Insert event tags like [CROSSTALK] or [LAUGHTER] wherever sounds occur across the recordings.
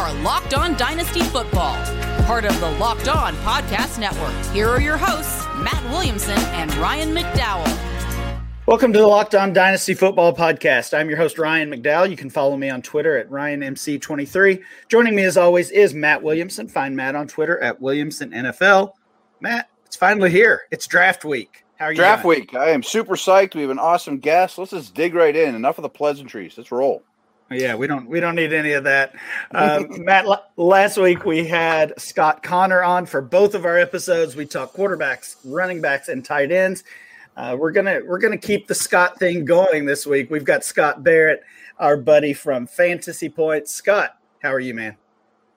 are Locked On Dynasty Football, part of the Locked On Podcast Network. Here are your hosts, Matt Williamson and Ryan McDowell. Welcome to the Locked On Dynasty Football Podcast. I'm your host, Ryan McDowell. You can follow me on Twitter at RyanMC23. Joining me, as always, is Matt Williamson. Find Matt on Twitter at WilliamsonNFL. Matt, it's finally here. It's draft week. How are you? Draft doing? week. I am super psyched. We have an awesome guest. Let's just dig right in. Enough of the pleasantries. Let's roll. Yeah, we don't we don't need any of that. Um, [LAUGHS] Matt, last week we had Scott Connor on for both of our episodes. We talked quarterbacks, running backs, and tight ends. Uh, we're gonna we're gonna keep the Scott thing going this week. We've got Scott Barrett, our buddy from Fantasy Points. Scott, how are you, man?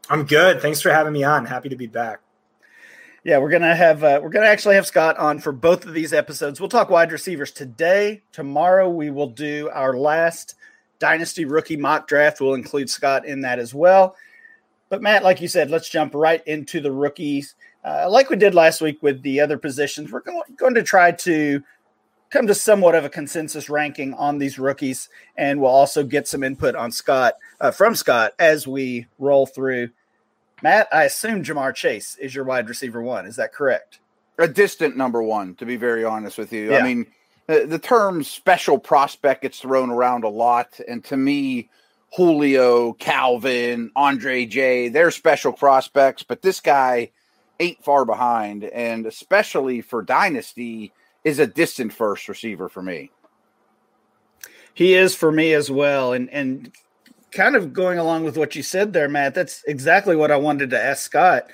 I'm good. Thanks for having me on. Happy to be back. Yeah, we're gonna have uh, we're gonna actually have Scott on for both of these episodes. We'll talk wide receivers today. Tomorrow we will do our last dynasty rookie mock draft. We'll include Scott in that as well. But Matt, like you said, let's jump right into the rookies. Uh, like we did last week with the other positions, we're go- going to try to come to somewhat of a consensus ranking on these rookies, and we'll also get some input on Scott uh, from Scott as we roll through. Matt, I assume Ja'Marr Chase is your wide receiver one. Is that correct? A distant number one, to be very honest with you. Yeah. I mean, the, the term special prospect gets thrown around a lot. And to me, Julio, Calvin, Andre J, they're special prospects, but this guy ain't far behind. And especially for Dynasty, is a distant first receiver for me. He is for me as well. And and kind of going along with what you said there, Matt, that's exactly what I wanted to ask Scott.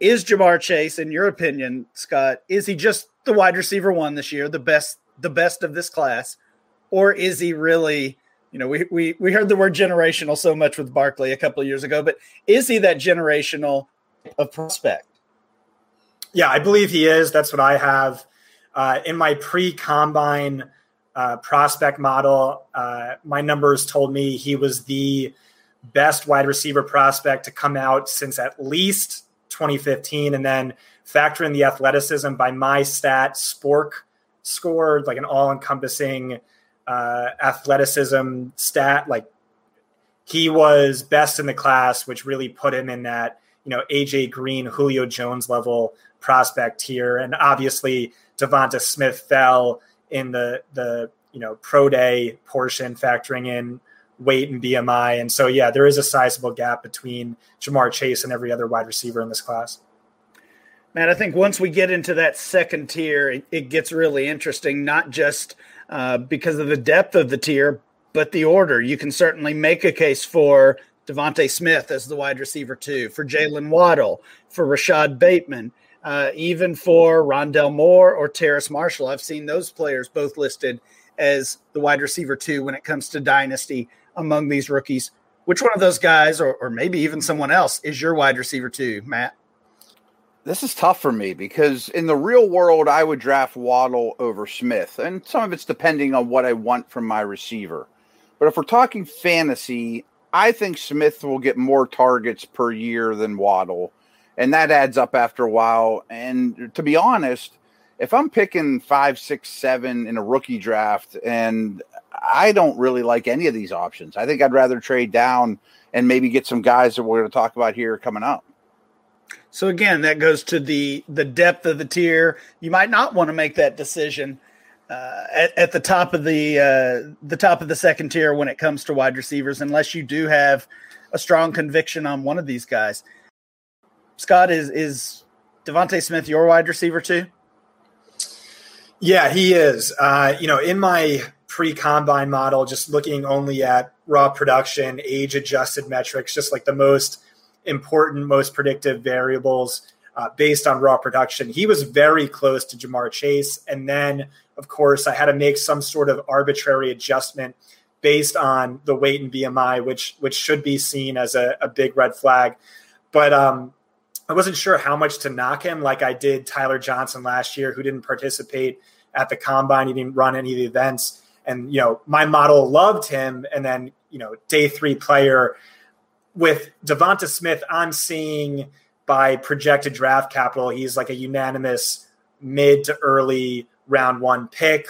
Is Ja'Marr Chase, in your opinion, Scott, is he just the wide receiver one this year, the best, the best of this class, or is he really? You know, we we we heard the word generational so much with Barkley a couple of years ago, but is he that generational of prospect? Yeah, I believe he is. That's what I have uh, in my pre-combine uh, prospect model. Uh, my numbers told me he was the best wide receiver prospect to come out since at least 2015, and then factor in the athleticism. By my stat, SPARQ scored like an all-encompassing uh, athleticism stat. Like he was best in the class, which really put him in that you know AJ Green, Julio Jones level prospect here, and obviously DeVonta Smith fell in the the you know pro day portion, factoring in weight and BMI, and so yeah, there is a sizable gap between Ja'Marr Chase and every other wide receiver in this class. Man, I think once we get into that second tier, it, it gets really interesting, not just uh, because of the depth of the tier, but the order. You can certainly make a case for DeVonta Smith as the wide receiver, two, for Jaylen Waddle, for Rashod Bateman, uh, even for Rondale Moore or Terrace Marshall. I've seen those players both listed as the wide receiver, two, when it comes to dynasty among these rookies. Which one of those guys, or, or maybe even someone else, is your wide receiver, two, Matt? This is tough for me because in the real world, I would draft Waddle over Smith, and some of it's depending on what I want from my receiver. But if we're talking fantasy, I think Smith will get more targets per year than Waddle, and that adds up after a while. And to be honest, if I'm picking five, six, seven in a rookie draft, and I don't really like any of these options, I think I'd rather trade down and maybe get some guys that we're going to talk about here coming up. So again, that goes to the the depth of the tier. You might not want to make that decision uh, at, at the top of the uh, the top of the second tier when it comes to wide receivers, unless you do have a strong conviction on one of these guys. Scott is is DeVonta Smith your wide receiver too? Yeah, he is. Uh, you know, in my pre combine model, just looking only at raw production, age adjusted metrics, just like the most important, most predictive variables uh, based on raw production. He was very close to Ja'Marr Chase. And then, of course, I had to make some sort of arbitrary adjustment based on the weight and BMI, which which should be seen as a, a big red flag. But um, I wasn't sure how much to knock him, like I did Tyler Johnson last year, who didn't participate at the combine, he didn't run any of the events. And you know, my model loved him, and then you know, day three player with DeVonta Smith, I'm seeing by projected draft capital, he's like a unanimous mid to early round one pick.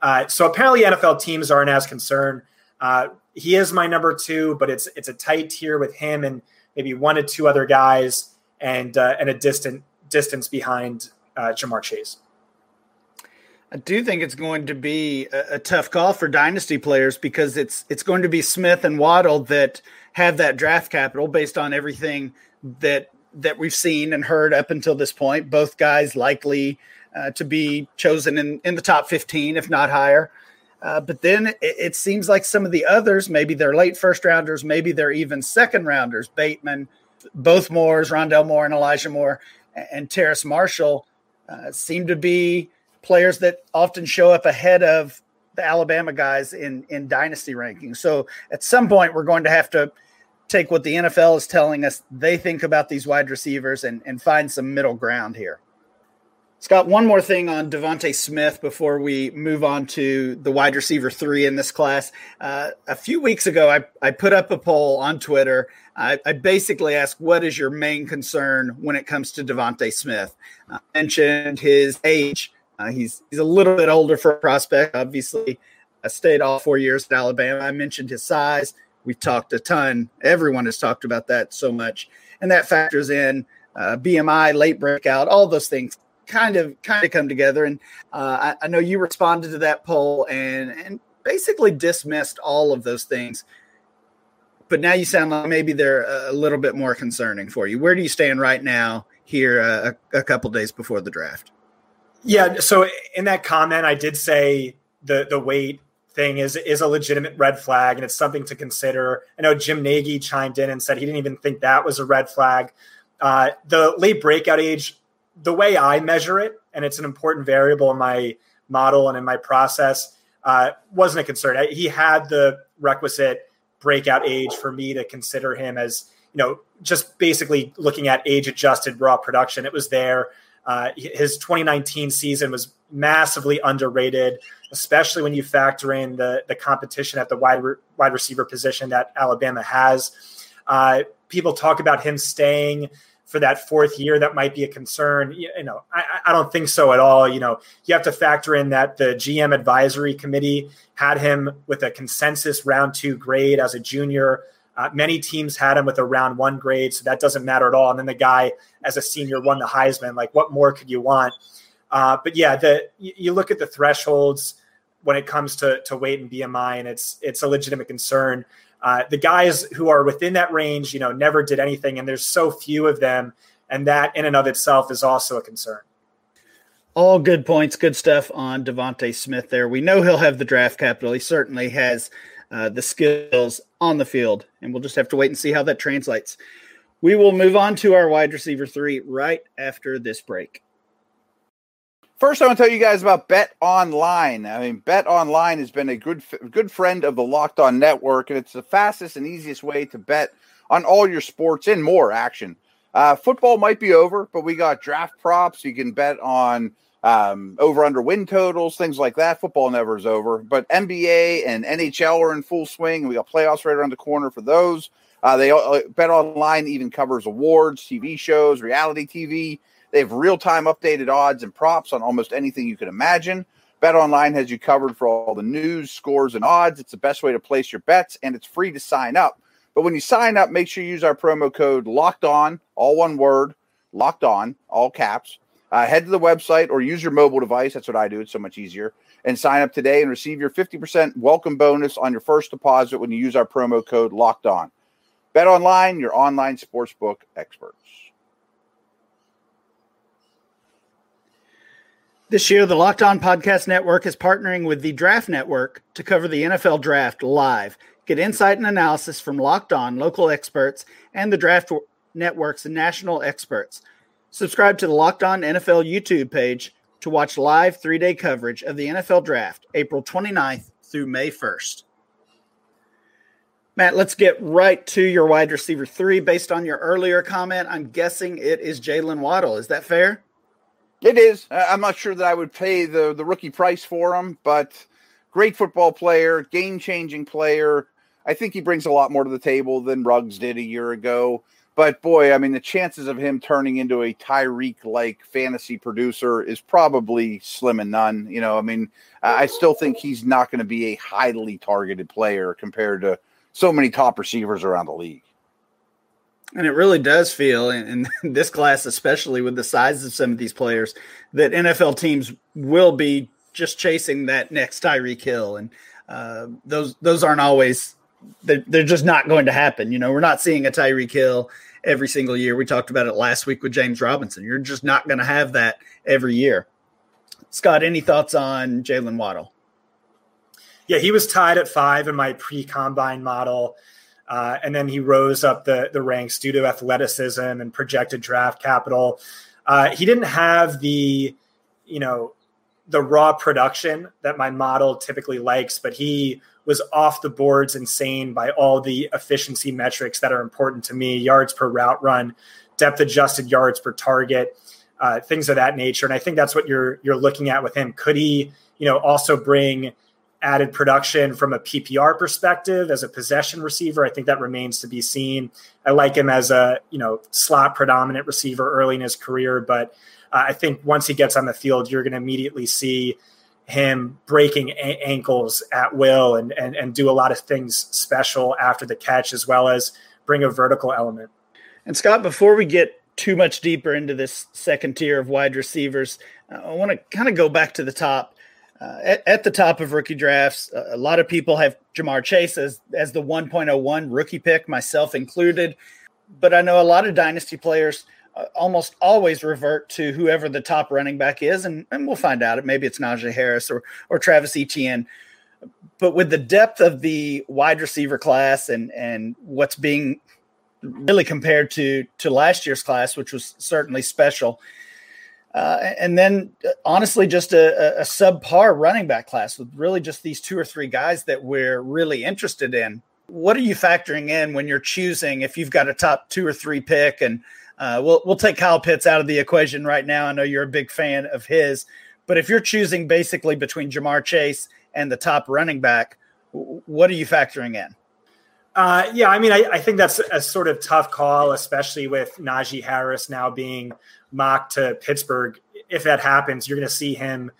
Uh, so apparently, NFL teams aren't as concerned. Uh, he is my number two, but it's it's a tight tier with him and maybe one or two other guys, and uh, and a distant distance behind uh, Ja'Marr Chase. I do think it's going to be a, a, tough call for dynasty players because it's it's going to be Smith and Waddle that have that draft capital based on everything that that we've seen and heard up until this point. Both guys likely uh, to be chosen in in the top fifteen, if not higher. Uh, but then it, it, seems like some of the others, maybe they're late first rounders, maybe they're even second rounders. Bateman, both Moores, Rondale Moore, and Elijah Moore, and Terrace Marshall uh, seem to be players that often show up ahead of the Alabama guys in in dynasty rankings. So at some point, we're going to have to take what the NFL is telling us they think about these wide receivers and and find some middle ground here. Scott, one more thing on DeVonta Smith before we move on to the wide receiver three in this class. Uh, a few weeks ago, I, I put up a poll on Twitter. I, I basically asked, What is your main concern when it comes to DeVonta Smith? I mentioned his age, uh, he's he's a little bit older for a prospect. Obviously, I stayed all four years at Alabama. I mentioned his size. We've talked a ton. Everyone has talked about that so much, and that factors in uh, BMI, late breakout, all those things kind of kind of come together. And uh, I, I know you responded to that poll and and basically dismissed all of those things. But now you sound like maybe they're a little bit more concerning for you. Where do you stand right now here uh, a, a couple days before the draft? Yeah. So in that comment, I did say the the weight thing is is a legitimate red flag and it's something to consider. I know Jim Nagy chimed in and said he didn't even think that was a red flag. Uh, the late breakout age, the way I measure it, and it's an important variable in my model and in my process, uh, wasn't a concern. He had the requisite breakout age for me to consider him as you know just basically looking at age adjusted raw production. It was there. Uh, his 2019 season was massively underrated, especially when you factor in the the competition at the wide re- wide receiver position that Alabama has. Uh, people talk about him staying for that fourth year. That might be a concern. You, you know, I, I don't think so at all. You know, you have to factor in that the GM advisory committee had him with a consensus round two grade as a junior. Uh, many teams had him with a round one grade, so that doesn't matter at all. And then the guy, as a senior, won the Heisman. Like, what more could you want? Uh, but yeah, the you look at the thresholds when it comes to to weight and BMI, and it's it's a legitimate concern. Uh, the guys who are within that range, you know, never did anything, and there's so few of them, and that in and of itself is also a concern. All good points, good stuff on DeVonta Smith. There, we know he'll have the draft capital. He certainly has uh, the skills on the field, and we'll just have to wait and see how that translates. We will move on to our wide receiver three right after this break. First, I want to tell you guys about Bet Online. I mean, Bet Online has been a good good friend of the Locked On Network, and it's the fastest and easiest way to bet on all your sports and more action. Uh, football might be over, but we got draft props. You can bet on um, over under win totals, things like that. Football never is over, but NBA and NHL are in full swing. We got playoffs right around the corner for those. Uh, they uh, bet online even covers awards, TV shows, reality TV. They have real time updated odds and props on almost anything you can imagine. Bet online has you covered for all the news, scores, and odds. It's the best way to place your bets, and it's free to sign up. But when you sign up, make sure you use our promo code locked on, all one word, locked on, all caps uh, head to the website or use your mobile device. That's what I do. It's so much easier. And sign up today and receive your 50% welcome bonus on your first deposit when you use our promo code locked on. Bet online, your online sportsbook experts. This year, the Locked On Podcast Network is partnering with the Draft Network to cover the NFL Draft live. Get insight and analysis from Locked On, local experts, and the Draft Network's national experts. Subscribe to the Locked On NFL YouTube page to watch live three day coverage of the NFL Draft, April 29th through May 1st. Matt, let's get right to your wide receiver three. Based on your earlier comment, I'm guessing it is Jaylen Waddle. Is that fair? It is. I'm not sure that I would pay the, the rookie price for him, but great football player, game changing player. I think he brings a lot more to the table than Ruggs did a year ago But boy, I mean, the chances of him turning into a Tyreek like fantasy producer is probably slim and none. You know, I mean, I still think he's not going to be a highly targeted player compared to so many top receivers around the league. And it really does feel, in, in [LAUGHS] this class, especially with the size of some of these players, that NFL teams will be just chasing that next Tyreek Hill, and uh, those those aren't always they're, they're just not going to happen. You know, we're not seeing a Tyreek Hill every single year. We talked about it last week with James Robinson. You're just not going to have that every year. Scott, any thoughts on Jaylen Waddle? Yeah, he was tied at five in my pre combine model. Uh, and then he rose up the, the ranks due to athleticism and projected draft capital. Uh, he didn't have the, you know, the raw production that my model typically likes, but he was off the boards insane by all the efficiency metrics that are important to me yards per route run, depth adjusted yards per target, uh, things of that nature. And I think that's what you're you're looking at with him. Could he, you know, also bring added production from a PPR perspective as a possession receiver? I think that remains to be seen. I like him as a you know slot predominant receiver early in his career, but uh, I think once he gets on the field, you're going to immediately see him breaking a- ankles at will and, and and do a lot of things special after the catch as well as bring a vertical element. And Scott, before we get too much deeper into this second tier of wide receivers, uh, I want to kind of go back to the top. Uh, at, at, the top of rookie drafts, a lot of people have Ja'Marr Chase as, as the 1.01 rookie pick, myself included. But I know a lot of dynasty players uh, almost always revert to whoever the top running back is, and, and we'll find out. Maybe it's Najee Harris or or Travis Etienne. But with the depth of the wide receiver class and and what's being really compared to to last year's class, which was certainly special, uh, and then uh, honestly, just a, a subpar running back class with really just these two or three guys that we're really interested in. What are you factoring in when you're choosing if you've got a top two or three pick and uh, we'll we'll take Kyle Pitts out of the equation right now. I know you're a big fan of his, but if you're choosing basically between Ja'Marr Chase and the top running back, what are you factoring in? Uh, yeah, I mean, I, I, think that's a sort of tough call, especially with Najee Harris now being mocked to Pittsburgh. If that happens, you're going to see him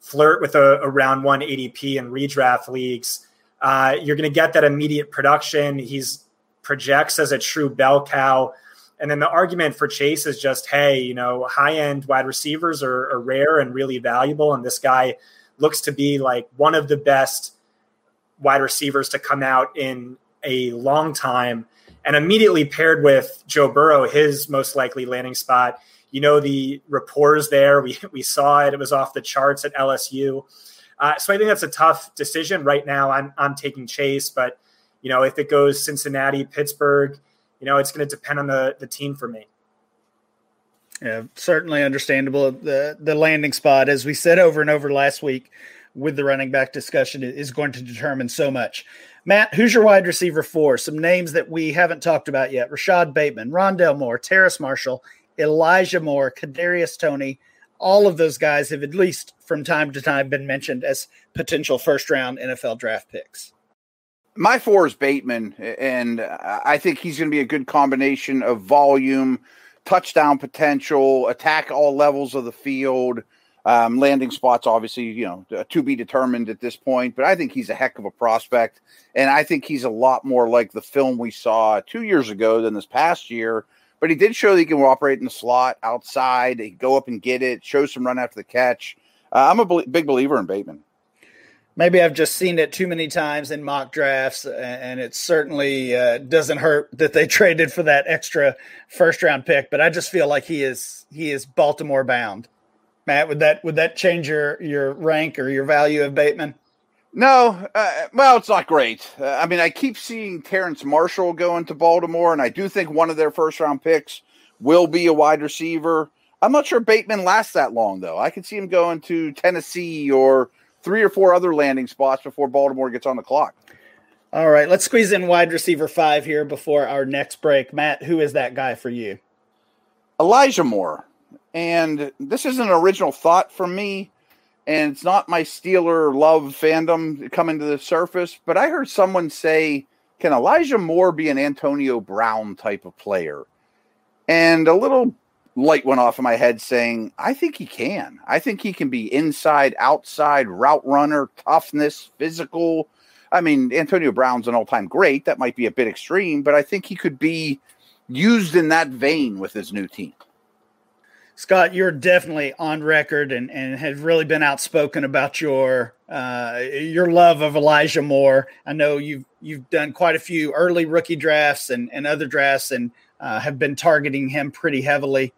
flirt with a, a round one ADP in redraft leagues. Uh, you're going to get that immediate production. He's projects as a true bell cow. And then the argument for Chase is just, hey, you know, high end wide receivers are, are, rare and really valuable. And this guy looks to be like one of the best wide receivers to come out in a long time. And immediately paired with Joe Burrow, his most likely landing spot. You know, the rapports there, we, we saw it, it was off the charts at LSU. Uh, so I think that's a tough decision right now. I'm, I'm taking Chase, but, you know, if it goes Cincinnati, Pittsburgh, you know, it's going to depend on the the team for me. Yeah, certainly understandable. The the landing spot, as we said over and over last week, with the running back discussion, is going to determine so much. Matt, who's your wide receiver for? Some names that we haven't talked about yet: Rashod Bateman, Rondale Moore, Terrace Marshall, Elijah Moore, Kadarius Toney. All of those guys have at least from time to time been mentioned as potential first round NFL draft picks. My four is Bateman, and I think he's going to be a good combination of volume, touchdown potential, attack all levels of the field. Um, landing spots, obviously, you know, to be determined at this point, but I think he's a heck of a prospect. And I think he's a lot more like the film we saw two years ago than this past year. But he did show that he can operate in the slot outside, he go up and get it, show some run after the catch. Uh, I'm a big believer in Bateman maybe I've just seen it too many times in mock drafts, and it certainly uh, doesn't hurt that they [LAUGHS] traded for that extra first round pick. But I just feel like he is he is Baltimore bound. Matt, would that would that change your your rank or your value of Bateman? No, uh, well, it's not great. Uh, I mean, I keep seeing Terrace Marshall going to Baltimore, and I do think one of their first round picks will be a wide receiver. I'm not sure Bateman lasts that long, though. I could see him going to Tennessee or three or four other landing spots before Baltimore gets on the clock. All right, let's squeeze in wide receiver five here before our next break. Matt, who is that guy for you? Elijah Moore. And this is an original thought from me, and it's not my Steeler love fandom coming to the surface, but I heard someone say can Elijah Moore be an Antonio Brown type of player? And a little light went off in my head saying, I think he can. I think he can be inside, outside, route runner, toughness, physical. I mean, Antonio Brown's an all time great. That might be a bit extreme, but I think he could be used in that vein with his new team. Scott, you're definitely on record and, and have really been outspoken about your uh, your love of Elijah Moore. I know you've you've done quite a few early rookie drafts and, and other drafts and uh, have been targeting him pretty heavily.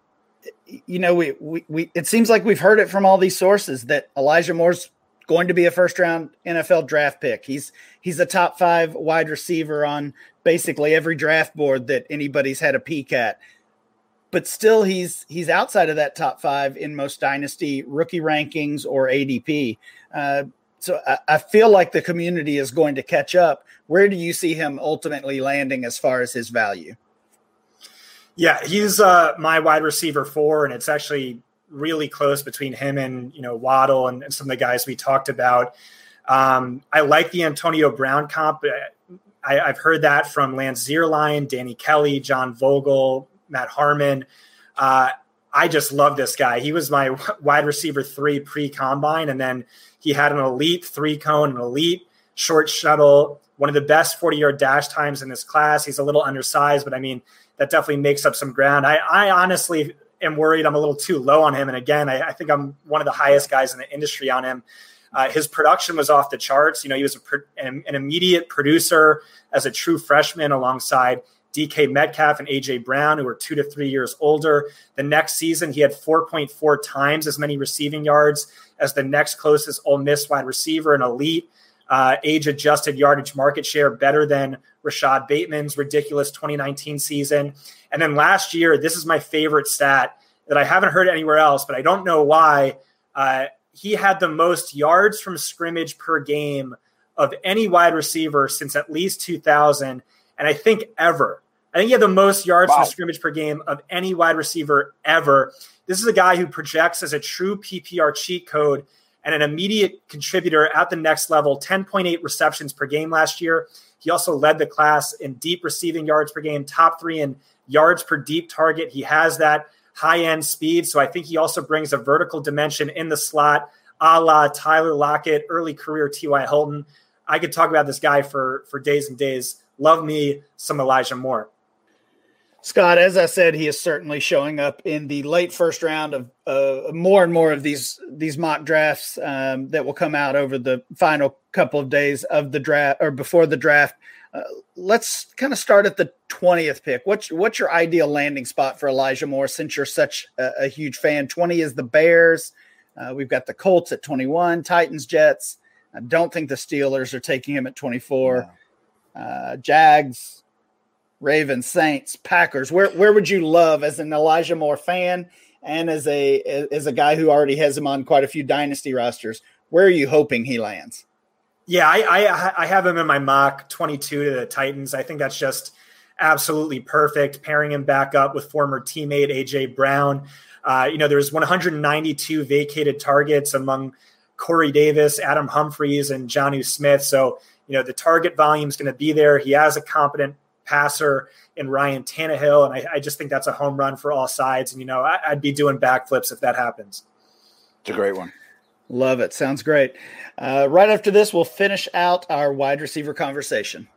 You know, we, we, we it seems like we've heard it from all these sources that Elijah Moore's going to be a first round NFL draft pick. He's he's a top five wide receiver on basically every draft board that anybody's had a peek at but still he's he's outside of that top five in most dynasty rookie rankings or ADP. Uh, so I, I, feel like the community is going to catch up. Where do you see him ultimately landing as far as his value? Yeah, he's uh, my wide receiver four, and it's actually really close between him and you know Waddle and, and some of the guys we talked about. Um, I like the Antonio Brown comp. I, have heard that from Lance Zierlein, Danny Kelly, John Vogel, Matt Harmon. Uh, I just love this guy. He was my [LAUGHS] wide receiver three pre combine, and then he had an elite three cone, an elite short shuttle, one of the best 40 yard dash times in this class. He's a little undersized, but I mean, that definitely makes up some ground. I, I honestly am worried I'm a little too low on him. And again, I, I think I'm one of the highest guys in the industry on him. Uh, his production was off the charts. You know, he was a, an, an immediate producer as a true freshman alongside DK Metcalf and AJ Brown, who are two to three years older. The next season, he had 4.4 times as many receiving yards as the next closest Ole Miss wide receiver, an elite uh, age adjusted yardage market share, better than Rashod Bateman's ridiculous 2019 season. And then last year, this is my favorite stat that I haven't heard anywhere else, but I don't know why. Uh, he had the most yards from scrimmage per game of any wide receiver since at least 2000, and I think ever. I think he had the most yards wow. from scrimmage per game of any wide receiver ever. This is a guy who projects as a true PPR cheat code and an immediate contributor at the next level 10.8 receptions per game last year. He also led the class in deep receiving yards per game, top three in yards per deep target. He has that high end speed. So I think he also brings a vertical dimension in the slot, a la Tyler Lockett, early career T.Y. Hilton. I could talk about this guy for, for days and days. Love me some Elijah Moore. Scott, as I said, he is certainly showing up in the late first round of uh, more and more of these these mock drafts um, that will come out over the final couple of days of the draft or before the draft. Uh, let's kind of start at the twentieth pick. What's what's your ideal landing spot for Elijah Moore? Since you're such a, a huge fan, twenty is the Bears. Uh, we've got the Colts at twenty one, Titans, Jets. I don't think the Steelers are taking him at twenty four. Uh, Jags, Ravens, Saints, Packers. Where where would you love as an Elijah Moore fan and as a as a guy who already has him on quite a few dynasty rosters? Where are you hoping he lands? Yeah, I I, I have him in my mock 22 to the Titans. I think that's just absolutely perfect. Pairing him back up with former teammate AJ Brown. Uh, you know, there's 192 vacated targets among Corey Davis, Adam Humphries, and Jonnu Smith. So you know the target volume is going to be there. He has a competent passer in Ryan Tannehill, and I, I, just think that's a home run for all sides. And you know, I, would be doing backflips if that happens. It's a great one. Love it. Sounds great. Uh, right after this, we'll finish out our wide receiver conversation.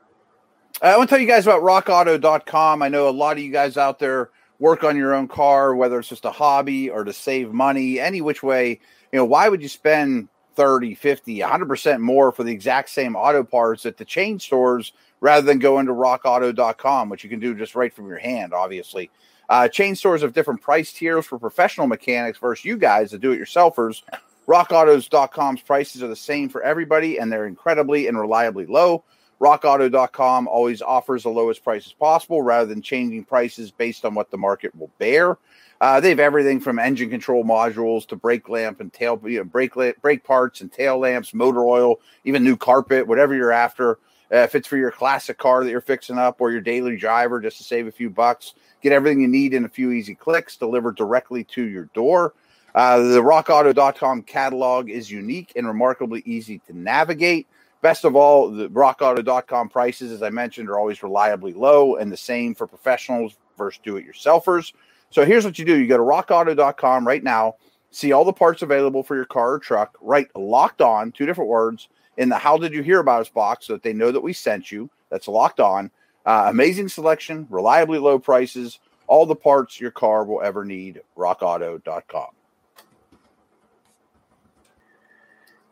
I want to tell you guys about rockauto.com. I know a lot of you guys out there work on your own car, whether it's just a hobby or to save money, any which way. You know, why would you spend 30, 50, 100% more for the exact same auto parts at the chain stores rather than going to rockauto.com, which you can do just right from your hand, obviously. Uh, chain stores have different price tiers for professional mechanics versus you guys, the do it yourselfers. RockAutos.com's prices are the same for everybody, and they're incredibly and reliably low. RockAuto.com always offers the lowest prices possible rather than changing prices based on what the market will bear. Uh, they have everything from engine control modules to brake lamp and tail, you know, brake brake parts and tail lamps, motor oil, even new carpet, whatever you're after. Uh, if it's for your classic car that you're fixing up or your daily driver just to save a few bucks, get everything you need in a few easy clicks delivered directly to your door. Uh, the rockauto.com catalog is unique and remarkably easy to navigate. Best of all, the rockauto.com prices, as I mentioned, are always reliably low and the same for professionals versus do it yourselfers. So here's what you do you go to rockauto.com right now, see all the parts available for your car or truck, write locked on, two different words, in the how did you hear about us box so that they know that we sent you. That's locked on. Uh, amazing selection, reliably low prices, all the parts your car will ever need. RockAuto.com.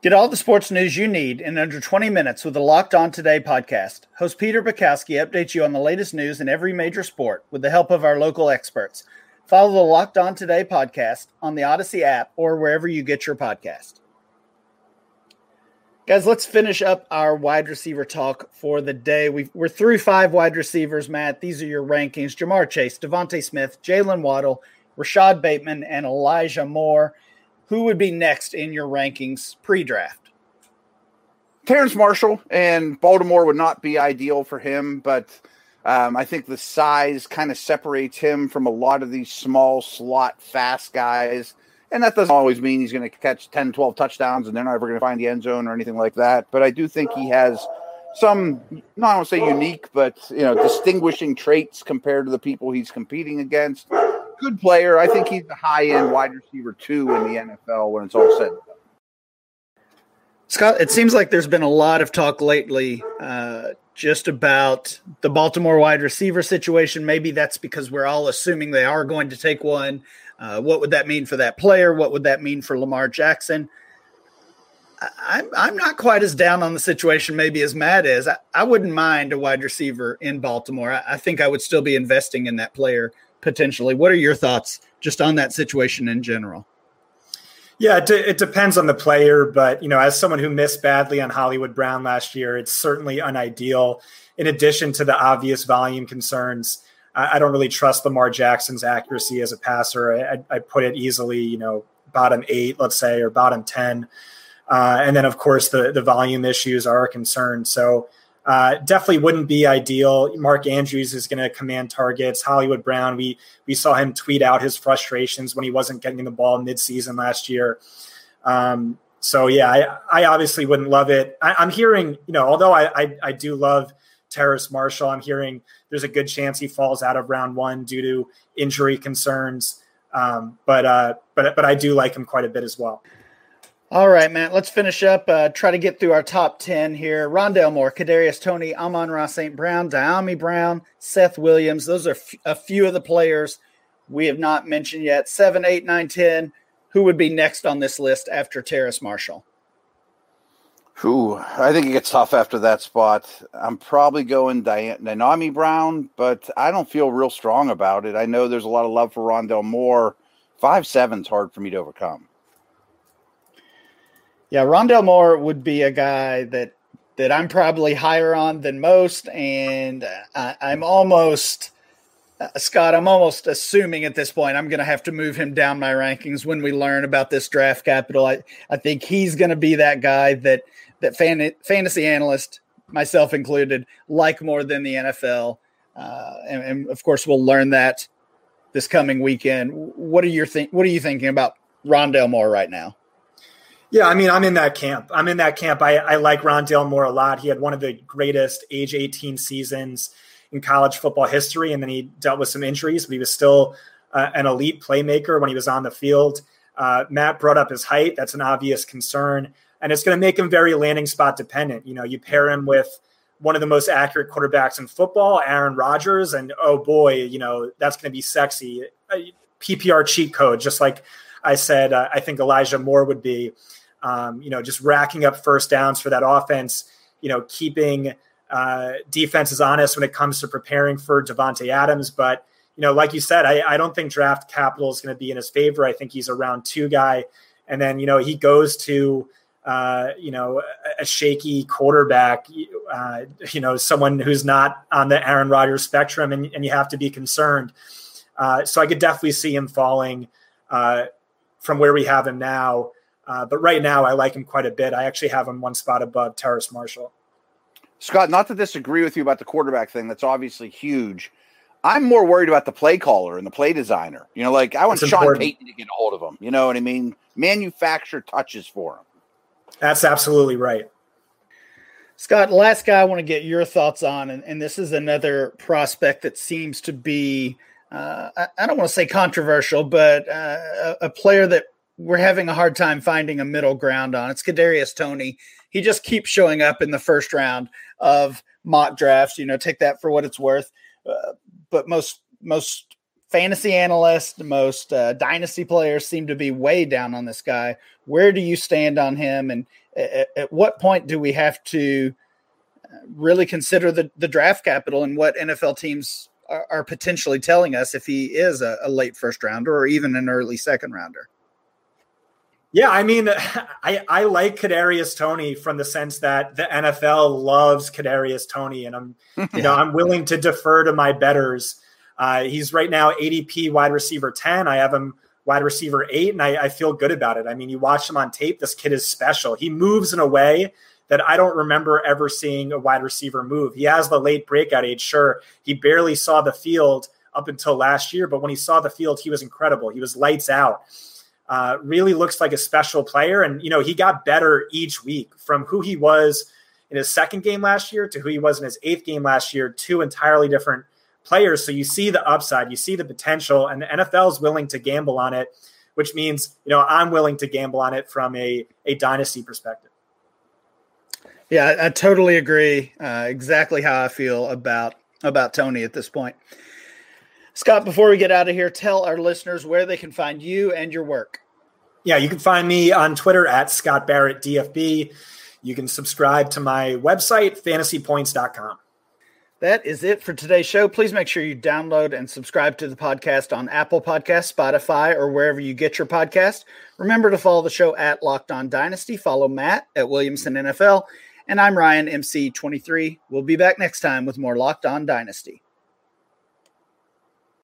Get all the sports news you need in under 20 minutes with the Locked On Today podcast. Host Peter Bukowski updates you on the latest news in every major sport with the help of our local experts. Follow the Locked On Today podcast on the Odyssey app or wherever you get your podcast. Guys, let's finish up our wide receiver talk for the day. we are through five wide receivers, Matt. These are your rankings Ja'Marr Chase, DeVonta Smith, Jaylen Waddle, Rashod Bateman, and Elijah Moore who would be next in your rankings pre-draft? Terrace Marshall and Baltimore would not be ideal for him, but um, I think the size kind of separates him from a lot of these small slot fast guys. And that doesn't always mean he's going to catch 10, 12 touchdowns and they're never going to find the end zone or anything like that. But I do think he has some, not want to say unique, but you know, distinguishing traits compared to the people he's competing against good player. I think he's a high end wide receiver two in the NFL when it's all said. Scott, it seems like there's been a lot of talk lately uh, just about the Baltimore wide receiver situation. Maybe that's because we're all assuming they are going to take one. Uh, what would that mean for that player? What would that mean for Lamar Jackson? I'm I'm not quite as down on the situation maybe as Matt is. I, I wouldn't mind a wide receiver in Baltimore. I, I think I would still be investing in that player potentially. What are your thoughts just on that situation in general? Yeah, it, it, depends on the player, but you know, as someone who missed badly on Hollywood Brown last year, it's certainly unideal. In addition to the obvious volume concerns, I, I don't really trust Lamar Jackson's accuracy as a passer. I, I, put it easily, you know, bottom eight, let's say, or bottom ten, uh, and then of course the the volume issues are a concern. So uh, definitely wouldn't be ideal. Mark Andrews is going to command targets. Hollywood Brown, we we saw him tweet out his frustrations when he wasn't getting the ball midseason last year. Um, so yeah, I, I obviously wouldn't love it. I, am hearing, you know, although I, I, I do love Terrace Marshall, I'm hearing there's a good chance he falls out of round one due to injury concerns. Um, but uh, but but I do like him quite a bit as well. All right, Matt. Let's finish up. Uh, try to get through our top ten here. Rondale Moore, Kadarius Toney, Amon-Ra St. Brown, Dyami Brown, Seth Williams. Those are f- a few of the players we have not mentioned yet. Seven, eight, nine, ten. Who would be next on this list after Terrace Marshall? Ooh, I think it gets tough after that spot. I'm probably going Dyami Brown, but I don't feel real strong about it. I know there's a lot of love for Rondale Moore. Five seven's hard for me to overcome. Yeah, Rondale Moore would be a guy that that I'm probably higher on than most, and I, I'm almost uh, Scott. I'm almost assuming at this point I'm going to have to move him down my rankings when we learn about this draft capital. I I think he's going to be that guy that that fan, fantasy analyst, myself included, like more than the NFL, uh, and, and of course we'll learn that this coming weekend. What are your think? What are you thinking about Rondale Moore right now? Yeah, I mean, I'm in that camp. I'm in that camp. I, I like Rondale Moore a lot. He had one of the greatest age 18 seasons in college football history, and then he dealt with some injuries, but he was still uh, an elite playmaker when he was on the field. Uh, Matt brought up his height. That's an obvious concern, and it's going to make him very landing spot dependent. You know, you pair him with one of the most accurate quarterbacks in football, Aaron Rodgers, and oh boy, you know that's going to be sexy. PPR cheat code, just like I said, uh, I think Elijah Moore would be um, you know, just racking up first downs for that offense, you know, keeping uh, defenses honest when it comes to preparing for Davante Adams. But, you know, like you said, I, I don't think draft capital is going to be in his favor. I think he's a round two guy. And then, you know, he goes to, uh, you know, a, a shaky quarterback, uh, you know, someone who's not on the Aaron Rodgers spectrum, and, and you have to be concerned. Uh, so I could definitely see him falling uh, from where we have him now. Uh, but right now, I like him quite a bit. I actually have him one spot above Terrace Marshall. Scott, not to disagree with you about the quarterback thing, that's obviously huge. I'm more worried about the play caller and the play designer. You know, like I want that's Sean important. Payton to get a hold of him. You know what I mean? Manufacture touches for him. That's absolutely right. Scott, last guy I want to get your thoughts on, and, and this is another prospect that seems to be, uh, I, I, don't want to say controversial, but uh, a, a, player that we're having a hard time finding a middle ground on. It's Kadarius Toney. He just keeps showing up in the first round of mock drafts. You know, take that for what it's worth. Uh, but most most fantasy analysts, most uh, dynasty players seem to be way down on this guy. Where do you stand on him, and at, at what point do we have to really consider the, the draft capital and what NFL teams are, are potentially telling us if he is a, a, late first rounder or even an early second rounder? Yeah, I mean, [LAUGHS] I, I like Kadarius Toney from the sense that the NFL loves Kadarius Toney, and I'm [LAUGHS] you know I'm willing to defer to my betters. Uh, he's right now ADP wide receiver ten. I have him wide receiver eight, and I, I, feel good about it. I mean, you watch him on tape, this kid is special. He moves in a way that I don't remember ever seeing a wide receiver move. He has the late breakout age, sure. He barely saw the field up until last year, but when he saw the field, he was incredible. He was lights out. Uh, really looks like a special player. And, you know, he got better each week from who he was in his second game last year to who he was in his eighth game last year, two entirely different players. So you see the upside, you see the potential, and the NFL is willing to gamble on it, which means you know I'm willing to gamble on it from a a dynasty perspective. Yeah, I, totally agree. Uh, exactly how I feel about about Toney at this point. Scott, before we get out of here, tell our listeners where they can find you and your work. Yeah, you can find me on Twitter at Scott Barrett DFB. You can subscribe to my website, fantasypoints.com. That is it for today's show. Please make sure you download and subscribe to the podcast on Apple Podcast, Spotify, or wherever you get your podcast. Remember to follow the show at Locked On Dynasty. Follow Matt at Williamson NFL. And I'm Ryan MC23. We'll be back next time with more Locked On Dynasty.